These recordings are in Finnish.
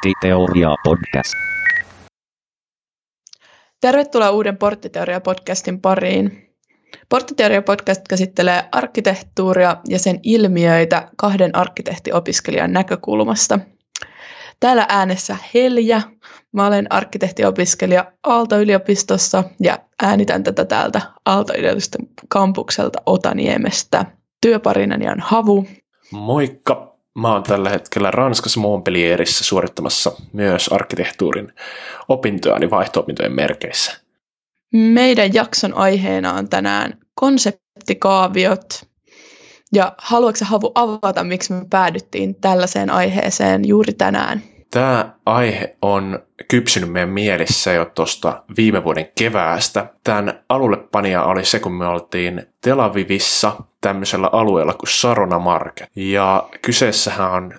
Porttiteoria podcast. Tervetuloa uuden Porttiteoria-podcastin pariin. Porttiteoria-podcast käsittelee arkkitehtuuria ja sen ilmiöitä kahden arkkitehtiopiskelijan näkökulmasta. Täällä äänessä Helja. Mä olen arkkitehtiopiskelija Aalto-yliopistossa ja äänitän tätä täältä Aalto-yliopiston kampukselta Otaniemestä. Työparinani on Havu. Moikka! Mä oon tällä hetkellä Ranskassa Montpellierissä suorittamassa myös arkkitehtuurin opintoani vaihto-opintojen merkeissä. Meidän jakson aiheena on tänään konseptikaaviot. Ja haluatko Havu avata, miksi me päädyttiin tällaiseen aiheeseen juuri tänään? Tämä aihe on kypsynyt meidän mielissä jo tuosta viime vuoden keväästä. Tämän alullepanija oli se, kun me oltiin Tel Avivissa tämmöisellä alueella kuin Sarona Market. Ja kyseessähän on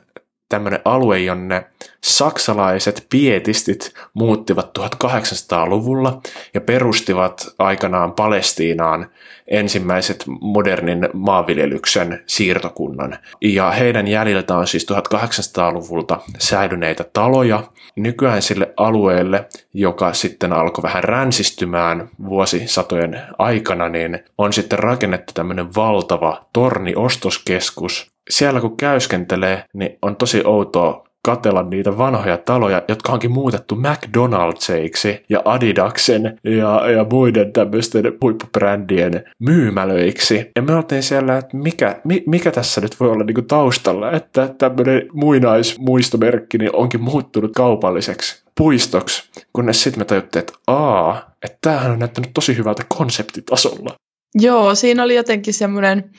tämmöinen alue, jonne saksalaiset pietistit muuttivat 1800-luvulla ja perustivat aikanaan Palestiinaan ensimmäiset modernin maanviljelyksen siirtokunnan. Ja heidän jäljiltä on siis 1800-luvulta säilyneitä taloja. Nykyään sille alueelle, joka sitten alkoi vähän ränsistymään vuosisatojen aikana, niin on sitten rakennettu tämmöinen valtava torniostoskeskus, siellä kun käyskentelee, niin on tosi outoa katella niitä vanhoja taloja, jotka onkin muutettu McDonald'seiksi ja Adidaksen ja, ja muiden tämmöisten huippubrändien myymälöiksi. Ja me oltiin siellä, että mikä, mi, mikä tässä nyt voi olla niinku taustalla, että tämmöinen muinaismuistomerkki niin onkin muuttunut kaupalliseksi puistoksi, kunnes sitten me tajuttiin, että aa, että tämähän on näyttänyt tosi hyvältä konseptitasolla. Joo, siinä oli jotenkin semmoinen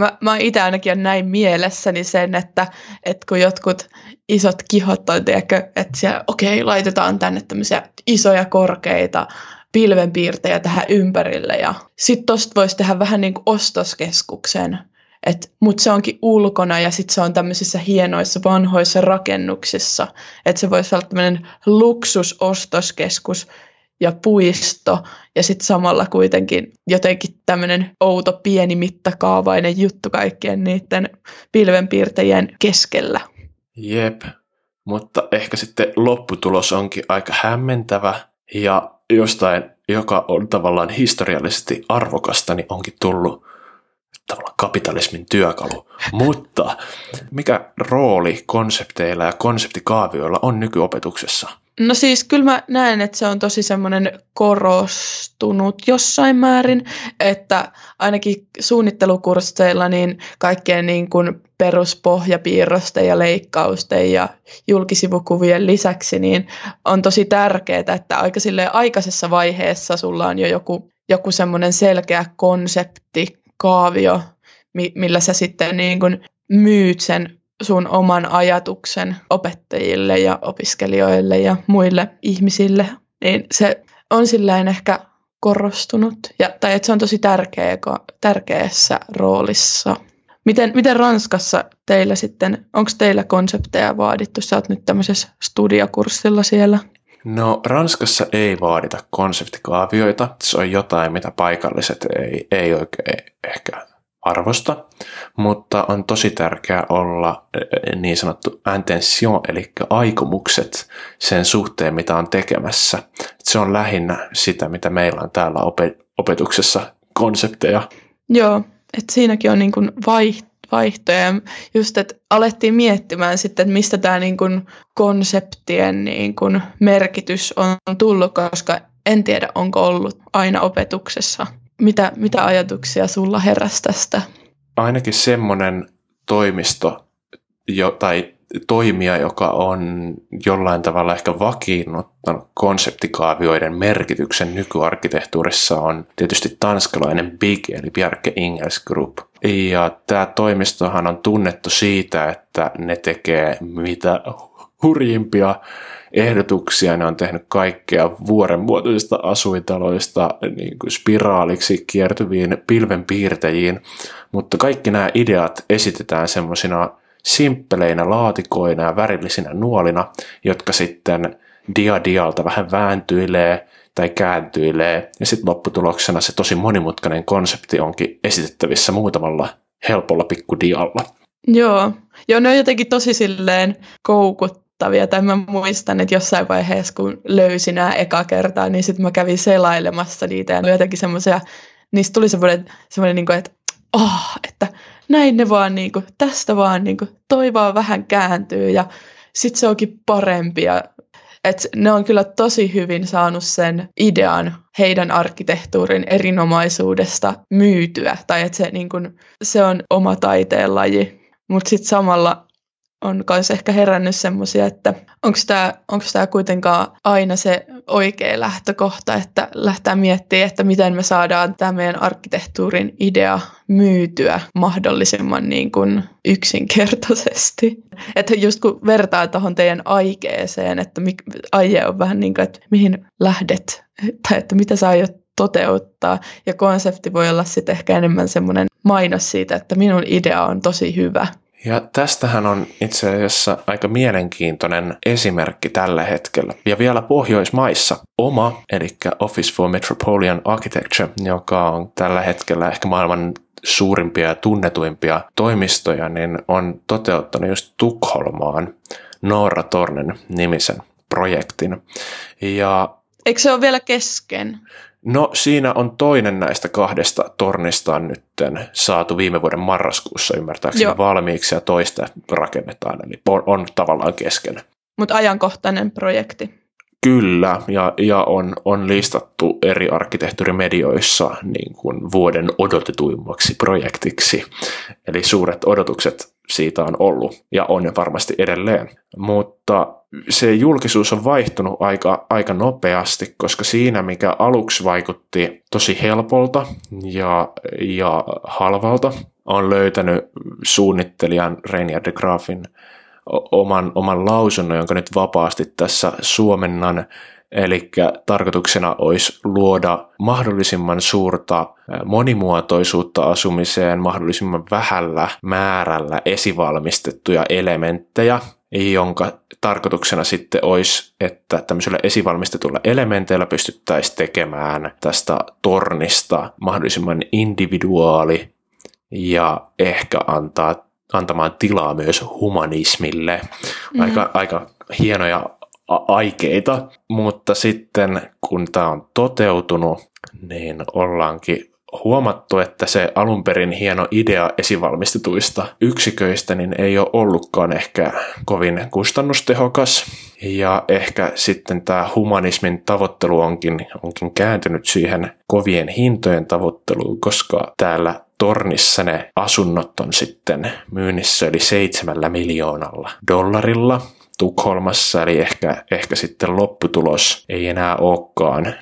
Mä, mä itse ainakin näin mielessäni sen, että, että kun jotkut isot kihot on, tiedätkö, että siellä, okei, laitetaan tänne tämmöisiä isoja korkeita pilvenpiirtejä tähän ympärille ja sitten tosta voisi tehdä vähän niin kuin ostoskeskuksen, mutta se onkin ulkona ja sitten se on tämmöisissä hienoissa vanhoissa rakennuksissa, että se voisi olla tämmöinen luksusostoskeskus, ja puisto ja sitten samalla kuitenkin jotenkin tämmöinen outo pieni mittakaavainen juttu kaikkien niiden pilvenpiirtäjien keskellä. Jep, mutta ehkä sitten lopputulos onkin aika hämmentävä ja jostain, joka on tavallaan historiallisesti arvokasta, niin onkin tullut tavallaan kapitalismin työkalu. Mutta mikä rooli konsepteilla ja konseptikaavioilla on nykyopetuksessa? No siis kyllä mä näen, että se on tosi semmoinen korostunut jossain määrin, että ainakin suunnittelukursseilla niin kaikkien niin kuin peruspohjapiirrosten ja leikkausten ja julkisivukuvien lisäksi niin on tosi tärkeää, että aika aikaisessa vaiheessa sulla on jo joku, joku semmoinen selkeä konsepti, kaavio, millä sä sitten niin kuin myyt sen sun oman ajatuksen opettajille ja opiskelijoille ja muille ihmisille, niin se on silleen ehkä korostunut, ja, tai että se on tosi tärkeä, tärkeässä roolissa. Miten, miten Ranskassa teillä sitten, onko teillä konsepteja vaadittu? Sä oot nyt tämmöisessä studiokurssilla siellä. No Ranskassa ei vaadita konseptikaavioita. Se on jotain, mitä paikalliset ei, ei oikein ehkä arvosta, mutta on tosi tärkeää olla eh, niin sanottu intention, eli aikomukset sen suhteen, mitä on tekemässä. Se on lähinnä sitä, mitä meillä on täällä opetuksessa konsepteja. Joo, että siinäkin on niin vaihtoja. Just, että alettiin miettimään sitten, että mistä tämä niin kuin konseptien niin kuin merkitys on tullut, koska en tiedä, onko ollut aina opetuksessa mitä, mitä ajatuksia sulla heräsi tästä? Ainakin semmoinen toimisto jo, tai toimija, joka on jollain tavalla ehkä vakiinnuttanut konseptikaavioiden merkityksen nykyarkkitehtuurissa on tietysti tanskalainen BIG eli Bjarke Ingels Group. Ja tämä toimistohan on tunnettu siitä, että ne tekee mitä hurjimpia ehdotuksia. Ne on tehnyt kaikkea vuorenmuotoisista asuintaloista niin kuin spiraaliksi kiertyviin pilvenpiirtäjiin, mutta kaikki nämä ideat esitetään semmoisina simppeleinä laatikoina ja värillisinä nuolina, jotka sitten dia dialta vähän vääntyilee tai kääntyilee, ja sitten lopputuloksena se tosi monimutkainen konsepti onkin esitettävissä muutamalla helpolla pikkudialla. Joo, Joo ne on jotenkin tosi silleen koukut pelottavia. Tai mä muistan, että jossain vaiheessa, kun löysin nämä eka kertaa, niin sitten mä kävin selailemassa niitä. Ja jotenkin semmoisia, niistä tuli semmoinen, semmoinen niin kuin, että, oh, että näin ne vaan, niin kuin, tästä vaan, niin kuin, toi vaan vähän kääntyy ja sitten se onkin parempi. Ja, et ne on kyllä tosi hyvin saanut sen idean heidän arkkitehtuurin erinomaisuudesta myytyä. Tai että se, niin kuin, se on oma taiteenlaji. Mutta sitten samalla on myös ehkä herännyt semmoisia, että onko tämä onko kuitenkaan aina se oikea lähtökohta, että lähtee miettimään, että miten me saadaan tämä meidän arkkitehtuurin idea myytyä mahdollisimman niin kuin yksinkertaisesti. Että just kun vertaa tuohon teidän aikeeseen, että aie on vähän niin kuin, että mihin lähdet, tai että mitä sä aiot toteuttaa. Ja konsepti voi olla sitten ehkä enemmän semmoinen mainos siitä, että minun idea on tosi hyvä. Ja tästähän on itse asiassa aika mielenkiintoinen esimerkki tällä hetkellä. Ja vielä Pohjoismaissa oma, eli Office for Metropolitan Architecture, joka on tällä hetkellä ehkä maailman suurimpia ja tunnetuimpia toimistoja, niin on toteuttanut just Tukholmaan Noora Tornen nimisen projektin. Ja Eikö se ole vielä kesken? No siinä on toinen näistä kahdesta tornista on nyt saatu viime vuoden marraskuussa ymmärtääkseni Joo. valmiiksi ja toista rakennetaan, eli on, on tavallaan kesken. Mutta ajankohtainen projekti. Kyllä, ja, ja on, on listattu eri arkkitehtuurimedioissa niin kuin vuoden odotetuimmaksi projektiksi. Eli suuret odotukset siitä on ollut ja on varmasti edelleen. Mutta se julkisuus on vaihtunut aika, aika nopeasti, koska siinä, mikä aluksi vaikutti tosi helpolta ja, ja halvalta, on löytänyt suunnittelijan Reinier de Graafin oman, oman lausunnon, jonka nyt vapaasti tässä suomennan. Eli tarkoituksena olisi luoda mahdollisimman suurta monimuotoisuutta asumiseen, mahdollisimman vähällä määrällä esivalmistettuja elementtejä, jonka tarkoituksena sitten olisi, että tämmöisillä esivalmistetulla elementeillä pystyttäisiin tekemään tästä tornista mahdollisimman individuaali ja ehkä antaa, antamaan tilaa myös humanismille. Mm. Aika, aika hienoja aikeita, mutta sitten kun tämä on toteutunut, niin ollaankin huomattu, että se alun perin hieno idea esivalmistetuista yksiköistä niin ei ole ollutkaan ehkä kovin kustannustehokas. Ja ehkä sitten tämä humanismin tavoittelu onkin, onkin kääntynyt siihen kovien hintojen tavoitteluun, koska täällä tornissa ne asunnot on sitten myynnissä yli seitsemällä miljoonalla dollarilla. Tukholmassa, eli ehkä, ehkä sitten lopputulos ei enää olekaan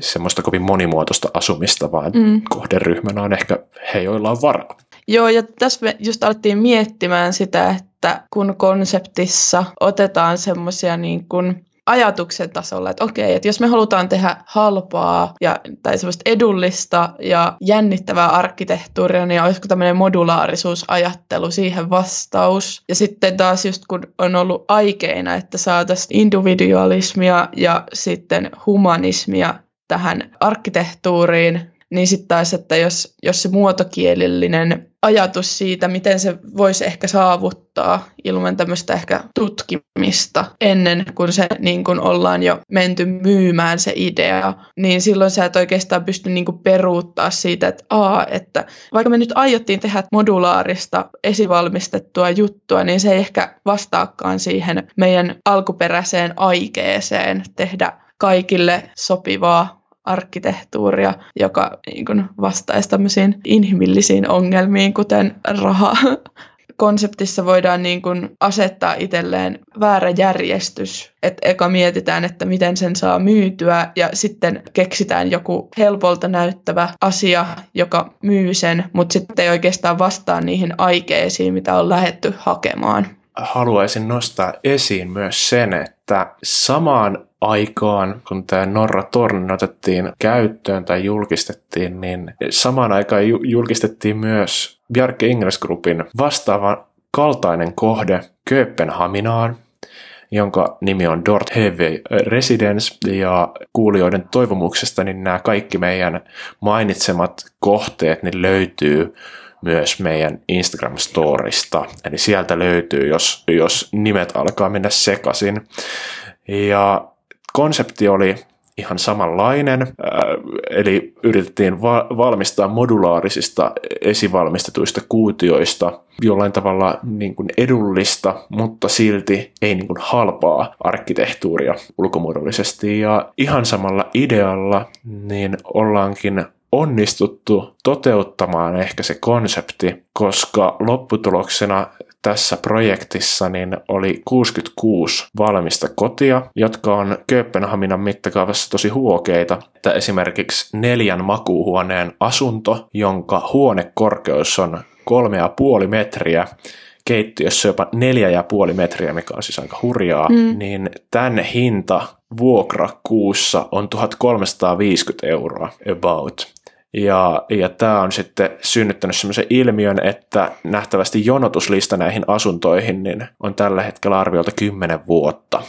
semmoista kovin monimuotoista asumista, vaan mm. kohderyhmänä on ehkä he, joilla on varaa. Joo, ja tässä me just alettiin miettimään sitä, että kun konseptissa otetaan semmoisia niin kuin ajatuksen tasolla, että okei, että jos me halutaan tehdä halpaa ja, tai semmoista edullista ja jännittävää arkkitehtuuria, niin olisiko tämmöinen modulaarisuusajattelu siihen vastaus. Ja sitten taas just kun on ollut aikeina, että saataisiin individualismia ja sitten humanismia tähän arkkitehtuuriin, niin sitten taas, että jos, jos se muotokielellinen ajatus siitä, miten se voisi ehkä saavuttaa ilman tämmöistä ehkä tutkimista ennen kuin se niin kuin ollaan jo menty myymään se idea, niin silloin sä et oikeastaan pysty niin kuin peruuttaa siitä, että, aa, että vaikka me nyt aiottiin tehdä modulaarista esivalmistettua juttua, niin se ei ehkä vastaakaan siihen meidän alkuperäiseen aikeeseen tehdä kaikille sopivaa arkkitehtuuria, joka niin kuin, vastaisi tämmöisiin inhimillisiin ongelmiin, kuten raha. Konseptissa voidaan niin kuin asettaa itselleen väärä järjestys, että eka mietitään, että miten sen saa myytyä ja sitten keksitään joku helpolta näyttävä asia, joka myy sen, mutta sitten ei oikeastaan vastaa niihin aikeisiin, mitä on lähetty hakemaan haluaisin nostaa esiin myös sen, että samaan aikaan, kun tämä Norra Torn otettiin käyttöön tai julkistettiin, niin samaan aikaan julkistettiin myös Bjarke Ingres Groupin vastaava kaltainen kohde Kööpenhaminaan, jonka nimi on Dort Heavy Residence, ja kuulijoiden toivomuksesta niin nämä kaikki meidän mainitsemat kohteet niin löytyy myös meidän Instagram-storista. Eli sieltä löytyy, jos, jos nimet alkaa mennä sekaisin. Ja konsepti oli ihan samanlainen, eli yritettiin va- valmistaa modulaarisista esivalmistetuista kuutioista jollain tavalla niin kuin edullista, mutta silti ei niin kuin halpaa arkkitehtuuria ulkomuodollisesti. Ja ihan samalla idealla niin ollaankin onnistuttu toteuttamaan ehkä se konsepti, koska lopputuloksena tässä projektissa niin oli 66 valmista kotia, jotka on Kööpenhaminan mittakaavassa tosi huokeita. Että esimerkiksi neljän makuuhuoneen asunto, jonka huonekorkeus on kolme ja puoli metriä, keittiössä jopa neljä ja puoli metriä, mikä on siis aika hurjaa, mm. niin tänne hinta vuokra kuussa on 1350 euroa about. Ja, ja tämä on sitten synnyttänyt sellaisen ilmiön, että nähtävästi jonotuslista näihin asuntoihin niin on tällä hetkellä arviolta 10 vuotta.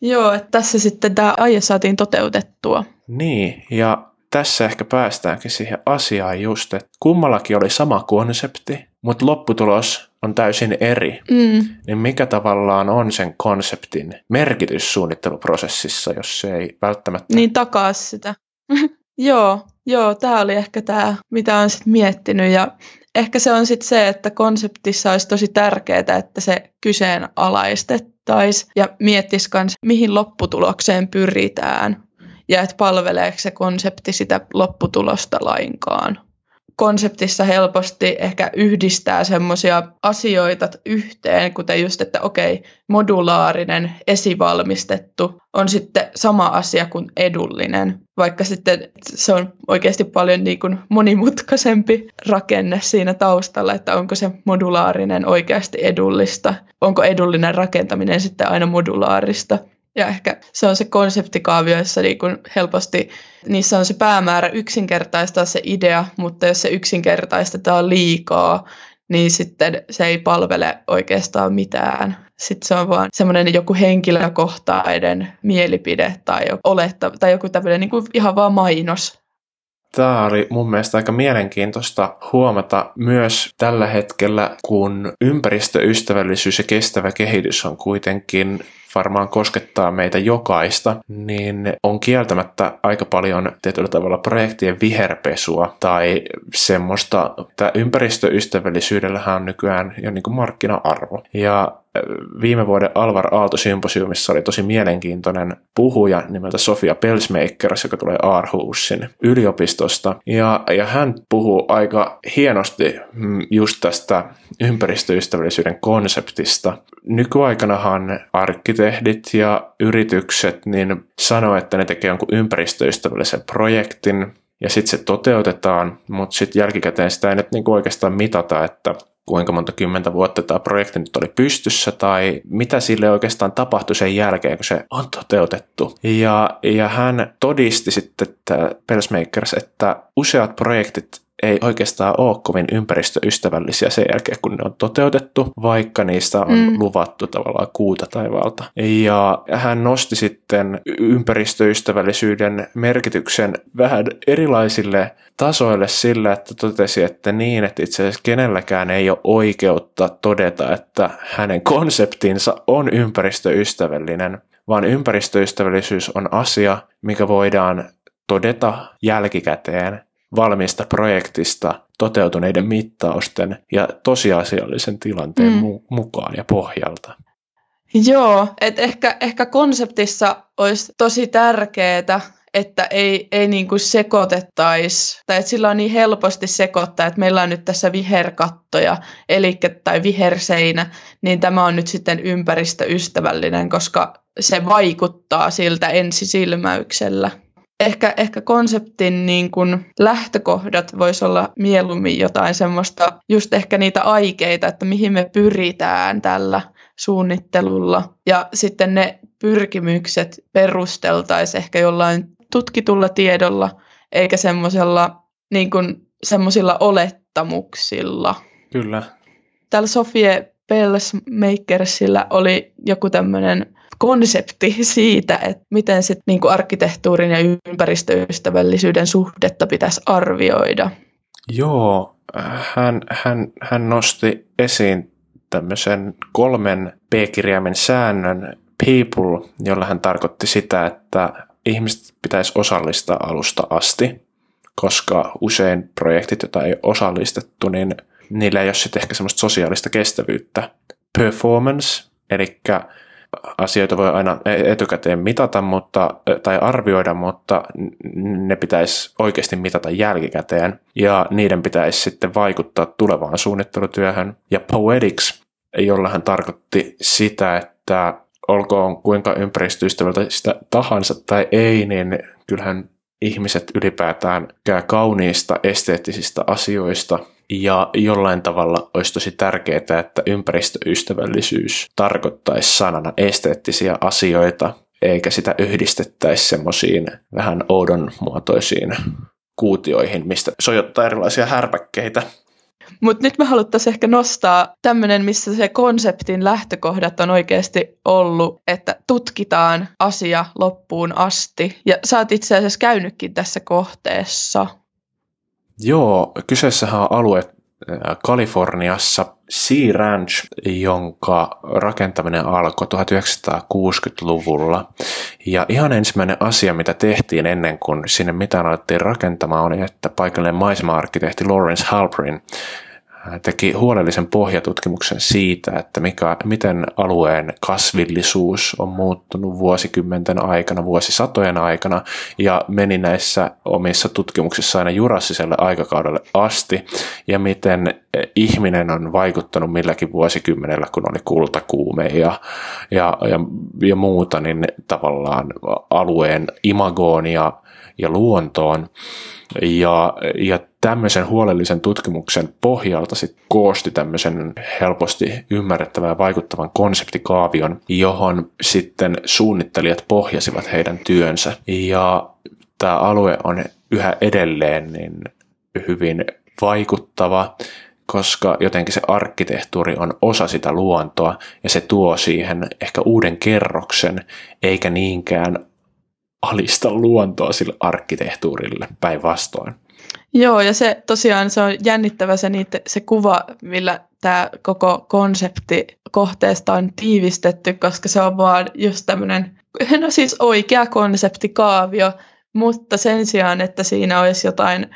Joo, että tässä sitten tämä aie saatiin toteutettua. Niin, ja tässä ehkä päästäänkin siihen asiaan just, että kummallakin oli sama konsepti, mutta lopputulos on täysin eri. Mm. Niin mikä tavallaan on sen konseptin merkitys suunnitteluprosessissa, jos se ei välttämättä... Niin takaa sitä. Joo, joo, tämä oli ehkä tämä, mitä olen sitten miettinyt. Ja ehkä se on sitten se, että konseptissa olisi tosi tärkeää, että se kyseenalaistettaisiin ja miettisi myös, mihin lopputulokseen pyritään ja että palveleeko se konsepti sitä lopputulosta lainkaan konseptissa helposti ehkä yhdistää semmoisia asioita yhteen, kuten just, että okei, modulaarinen, esivalmistettu on sitten sama asia kuin edullinen, vaikka sitten se on oikeasti paljon niin kuin monimutkaisempi rakenne siinä taustalla, että onko se modulaarinen oikeasti edullista, onko edullinen rakentaminen sitten aina modulaarista. Ja ehkä se on se konseptikaavio, jossa niin kun helposti niissä on se päämäärä yksinkertaistaa se idea, mutta jos se yksinkertaistetaan liikaa, niin sitten se ei palvele oikeastaan mitään. Sitten se on vaan semmoinen joku henkilökohtainen mielipide tai oletta, tai joku tämmöinen niin kuin ihan vaan mainos. Tämä oli mun mielestä aika mielenkiintoista huomata myös tällä hetkellä, kun ympäristöystävällisyys ja kestävä kehitys on kuitenkin varmaan koskettaa meitä jokaista, niin on kieltämättä aika paljon tietyllä tavalla projektien viherpesua tai semmoista, että ympäristöystävällisyydellähän on nykyään jo niin kuin markkina-arvo. Ja viime vuoden Alvar Aalto-symposiumissa oli tosi mielenkiintoinen puhuja nimeltä Sofia Pelsmakers, joka tulee Aarhusin yliopistosta. Ja, ja hän puhuu aika hienosti mm, just tästä ympäristöystävällisyyden konseptista. Nykyaikanahan arkkitehdit ja yritykset niin sanoo, että ne tekee jonkun ympäristöystävällisen projektin, ja sitten se toteutetaan, mutta sitten jälkikäteen sitä ei nyt niinku oikeastaan mitata, että kuinka monta kymmentä vuotta tämä projekti nyt oli pystyssä tai mitä sille oikeastaan tapahtui sen jälkeen, kun se on toteutettu. Ja, ja hän todisti sitten, että Pelsmakers, että useat projektit ei oikeastaan ole kovin ympäristöystävällisiä sen jälkeen, kun ne on toteutettu, vaikka niistä on mm. luvattu tavallaan kuuta taivalta. Ja hän nosti sitten ympäristöystävällisyyden merkityksen vähän erilaisille tasoille sillä, että totesi, että niin, että itse asiassa kenelläkään ei ole oikeutta todeta, että hänen konseptinsa on ympäristöystävällinen, vaan ympäristöystävällisyys on asia, mikä voidaan todeta jälkikäteen valmista projektista toteutuneiden mittausten ja tosiasiallisen tilanteen mm. mu- mukaan ja pohjalta. Joo, että ehkä, ehkä konseptissa olisi tosi tärkeää, että ei, ei niin kuin sekoitettaisi, tai että sillä on niin helposti sekoittaa, että meillä on nyt tässä viherkattoja, eli, tai viherseinä, niin tämä on nyt sitten ympäristöystävällinen, koska se vaikuttaa siltä ensisilmäyksellä ehkä, ehkä konseptin niin kuin lähtökohdat voisi olla mieluummin jotain semmoista, just ehkä niitä aikeita, että mihin me pyritään tällä suunnittelulla. Ja sitten ne pyrkimykset perusteltaisiin ehkä jollain tutkitulla tiedolla, eikä semmoisella niin kuin semmoisilla olettamuksilla. Kyllä. Täällä Sofie Pelsmakersillä oli joku tämmöinen konsepti siitä, että miten sit niinku arkkitehtuurin ja ympäristöystävällisyyden suhdetta pitäisi arvioida. Joo, hän, hän, hän nosti esiin tämmöisen kolmen P-kirjaimen säännön people, jolla hän tarkoitti sitä, että ihmiset pitäisi osallistaa alusta asti, koska usein projektit, joita ei osallistettu, niin niillä ei ole sitten ehkä semmoista sosiaalista kestävyyttä. Performance, eli asioita voi aina e- etukäteen mitata mutta, tai arvioida, mutta ne pitäisi oikeasti mitata jälkikäteen ja niiden pitäisi sitten vaikuttaa tulevaan suunnittelutyöhön. Ja poetics, jolla hän tarkoitti sitä, että olkoon kuinka ympäristöystävältä sitä tahansa tai ei, niin kyllähän ihmiset ylipäätään käy kauniista esteettisistä asioista ja jollain tavalla olisi tosi tärkeää, että ympäristöystävällisyys tarkoittaisi sanana esteettisiä asioita, eikä sitä yhdistettäisi semmoisiin vähän oudon muotoisiin kuutioihin, mistä sojottaa erilaisia härpäkkeitä. Mutta nyt me haluttaisiin ehkä nostaa tämmöinen, missä se konseptin lähtökohdat on oikeasti ollut, että tutkitaan asia loppuun asti. Ja sä oot itse asiassa käynytkin tässä kohteessa. Joo, kyseessähän on alue Kaliforniassa Sea Ranch, jonka rakentaminen alkoi 1960-luvulla. Ja ihan ensimmäinen asia, mitä tehtiin ennen kuin sinne mitään alettiin rakentamaan, oli, että paikallinen maisema-arkkitehti Lawrence Halperin teki huolellisen pohjatutkimuksen siitä, että mikä, miten alueen kasvillisuus on muuttunut vuosikymmenten aikana, vuosisatojen aikana, ja meni näissä omissa tutkimuksissa aina jurassiselle aikakaudelle asti, ja miten ihminen on vaikuttanut milläkin vuosikymmenellä, kun oli kultakuume ja, ja, ja, ja muuta, niin tavallaan alueen imagoon ja, ja luontoon. Ja, ja tämmöisen huolellisen tutkimuksen pohjalta sit koosti tämmöisen helposti ymmärrettävän ja vaikuttavan konseptikaavion, johon sitten suunnittelijat pohjasivat heidän työnsä. Ja tämä alue on yhä edelleen niin hyvin vaikuttava, koska jotenkin se arkkitehtuuri on osa sitä luontoa ja se tuo siihen ehkä uuden kerroksen, eikä niinkään alista luontoa sille arkkitehtuurille päinvastoin. Joo, ja se tosiaan se on jännittävä se, niitä, se kuva, millä tämä koko konsepti kohteesta on tiivistetty, koska se on vaan just tämmöinen, no siis oikea konseptikaavio, mutta sen sijaan, että siinä olisi jotain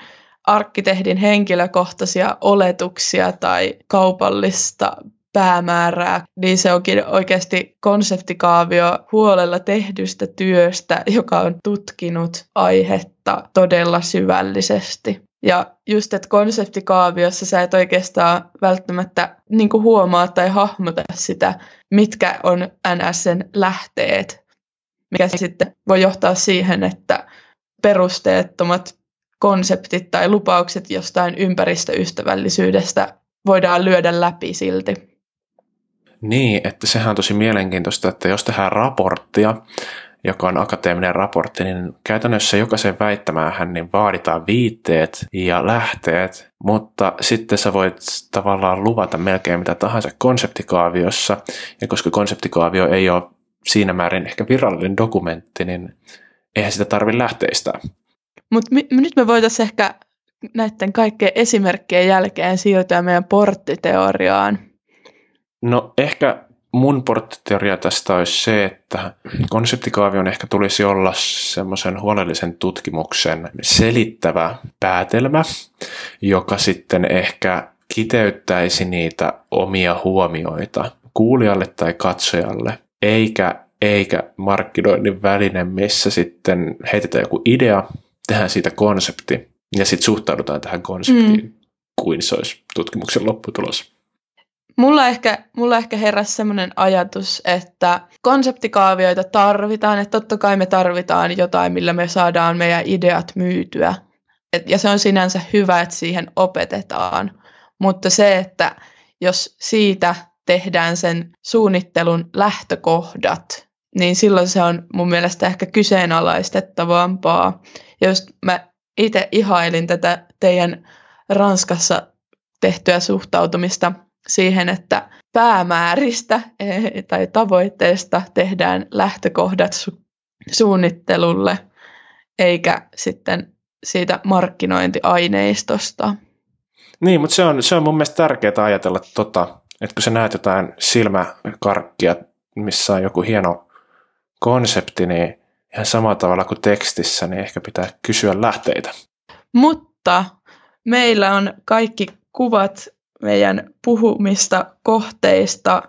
arkkitehdin henkilökohtaisia oletuksia tai kaupallista päämäärää, niin se onkin oikeasti konseptikaavio huolella tehdystä työstä, joka on tutkinut aihetta todella syvällisesti. Ja just, että konseptikaaviossa sä et oikeastaan välttämättä niin huomaa tai hahmota sitä, mitkä on NSN lähteet, mikä sitten voi johtaa siihen, että perusteettomat konseptit tai lupaukset jostain ympäristöystävällisyydestä voidaan lyödä läpi silti. Niin, että sehän on tosi mielenkiintoista, että jos tehdään raporttia, joka on akateeminen raportti, niin käytännössä jokaisen väittämään niin vaaditaan viitteet ja lähteet, mutta sitten sä voit tavallaan luvata melkein mitä tahansa konseptikaaviossa, ja koska konseptikaavio ei ole siinä määrin ehkä virallinen dokumentti, niin eihän sitä tarvitse lähteistä. Mutta mi- nyt me voitaisiin ehkä näiden kaikkien esimerkkien jälkeen siirtyä meidän porttiteoriaan. No ehkä mun porttiteoria tästä olisi se, että konseptikaavion ehkä tulisi olla semmoisen huolellisen tutkimuksen selittävä päätelmä, joka sitten ehkä kiteyttäisi niitä omia huomioita kuulijalle tai katsojalle, eikä, eikä markkinoinnin väline, missä sitten heitetään joku idea, tehdään siitä konsepti ja sitten suhtaudutaan tähän konseptiin mm. kuin se olisi tutkimuksen lopputulos. Mulla ehkä, mulla ehkä heräsi sellainen ajatus, että konseptikaavioita tarvitaan, että totta kai me tarvitaan jotain, millä me saadaan meidän ideat myytyä. Et, ja se on sinänsä hyvä, että siihen opetetaan. Mutta se, että jos siitä tehdään sen suunnittelun lähtökohdat, niin silloin se on mun mielestä ehkä kyseenalaistettavampaa. Ja just mä itse ihailin tätä teidän Ranskassa tehtyä suhtautumista siihen, että päämääristä eh, tai tavoitteesta tehdään lähtökohdat su- suunnittelulle, eikä sitten siitä markkinointiaineistosta. Niin, mutta se on, se on mun mielestä tärkeää ajatella, tota, että kun sä näet jotain silmäkarkkia, missä on joku hieno konsepti, niin ihan samalla tavalla kuin tekstissä, niin ehkä pitää kysyä lähteitä. Mutta meillä on kaikki kuvat meidän puhumista kohteista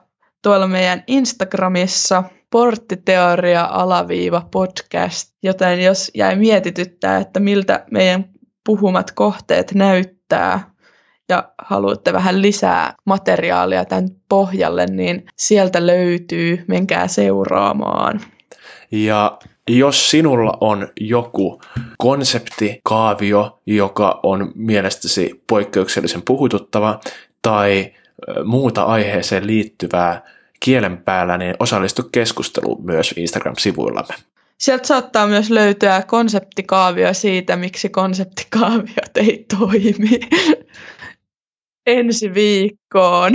tuolla meidän Instagramissa porttiteoria alaviiva podcast, joten jos jäi mietityttää, että miltä meidän puhumat kohteet näyttää ja haluatte vähän lisää materiaalia tämän pohjalle, niin sieltä löytyy, menkää seuraamaan. Ja jos sinulla on joku konsepti, kaavio, joka on mielestäsi poikkeuksellisen puhututtava tai muuta aiheeseen liittyvää kielen päällä, niin osallistu keskusteluun myös Instagram-sivuillamme. Sieltä saattaa myös löytyä konseptikaavio siitä, miksi konseptikaaviot ei toimi ensi viikkoon.